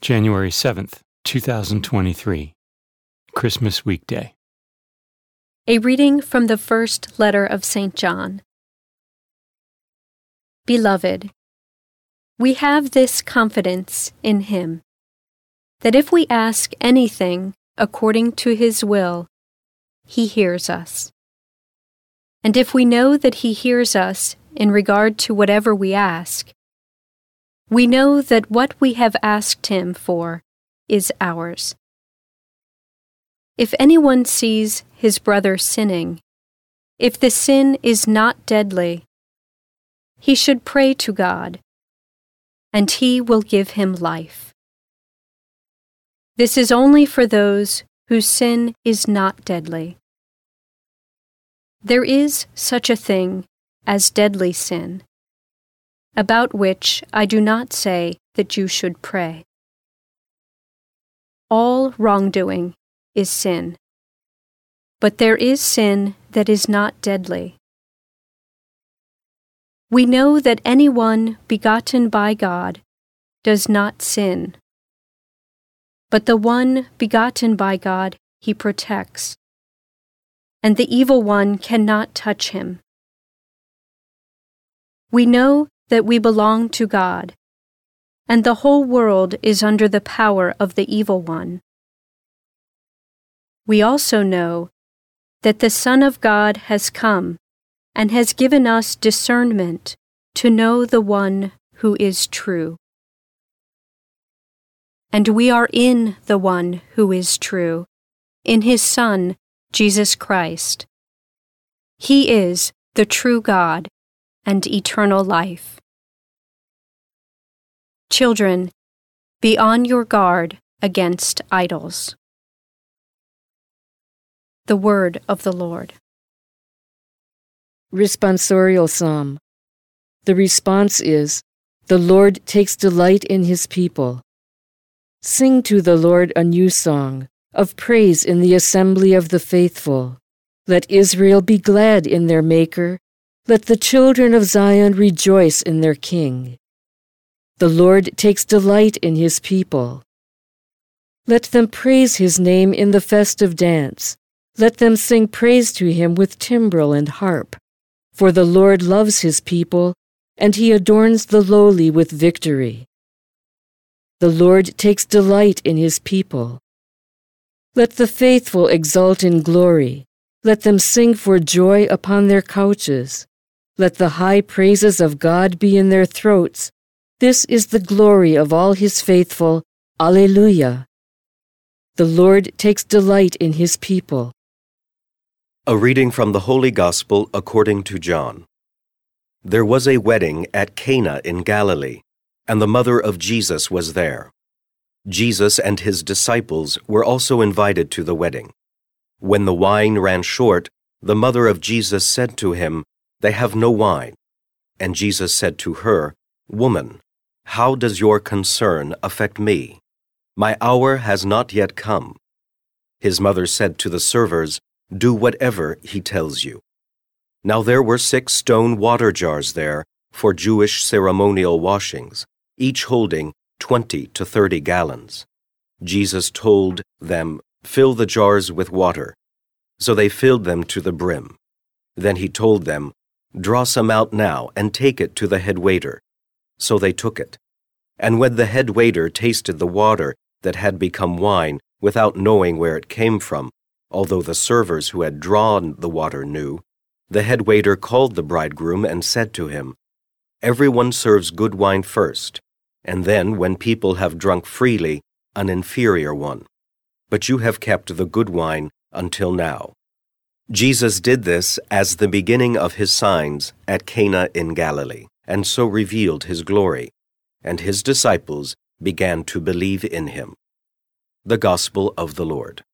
January 7th, 2023, Christmas weekday. A reading from the first letter of St. John. Beloved, we have this confidence in him that if we ask anything according to his will, he hears us. And if we know that he hears us in regard to whatever we ask, we know that what we have asked him for is ours. If anyone sees his brother sinning, if the sin is not deadly, he should pray to God, and he will give him life. This is only for those whose sin is not deadly. There is such a thing as deadly sin about which I do not say that you should pray. All wrongdoing is sin, but there is sin that is not deadly. We know that anyone begotten by God does not sin, but the one begotten by God he protects, and the evil one cannot touch him. We know that we belong to God, and the whole world is under the power of the evil one. We also know that the Son of God has come and has given us discernment to know the one who is true. And we are in the one who is true, in his Son, Jesus Christ. He is the true God and eternal life. Children, be on your guard against idols. The Word of the Lord. Responsorial Psalm. The response is The Lord takes delight in his people. Sing to the Lord a new song of praise in the assembly of the faithful. Let Israel be glad in their Maker. Let the children of Zion rejoice in their King. The Lord takes delight in his people. Let them praise his name in the festive dance. Let them sing praise to him with timbrel and harp. For the Lord loves his people, and he adorns the lowly with victory. The Lord takes delight in his people. Let the faithful exult in glory. Let them sing for joy upon their couches. Let the high praises of God be in their throats this is the glory of all his faithful. Alleluia. The Lord takes delight in his people. A reading from the Holy Gospel according to John. There was a wedding at Cana in Galilee, and the mother of Jesus was there. Jesus and his disciples were also invited to the wedding. When the wine ran short, the mother of Jesus said to him, They have no wine. And Jesus said to her, Woman, how does your concern affect me? My hour has not yet come. His mother said to the servers, Do whatever he tells you. Now there were six stone water jars there for Jewish ceremonial washings, each holding twenty to thirty gallons. Jesus told them, Fill the jars with water. So they filled them to the brim. Then he told them, Draw some out now and take it to the head waiter. So they took it. And when the head waiter tasted the water that had become wine without knowing where it came from, although the servers who had drawn the water knew, the head waiter called the bridegroom and said to him, Everyone serves good wine first, and then, when people have drunk freely, an inferior one. But you have kept the good wine until now. Jesus did this as the beginning of his signs at Cana in Galilee and so revealed his glory, and his disciples began to believe in him. The Gospel of the Lord.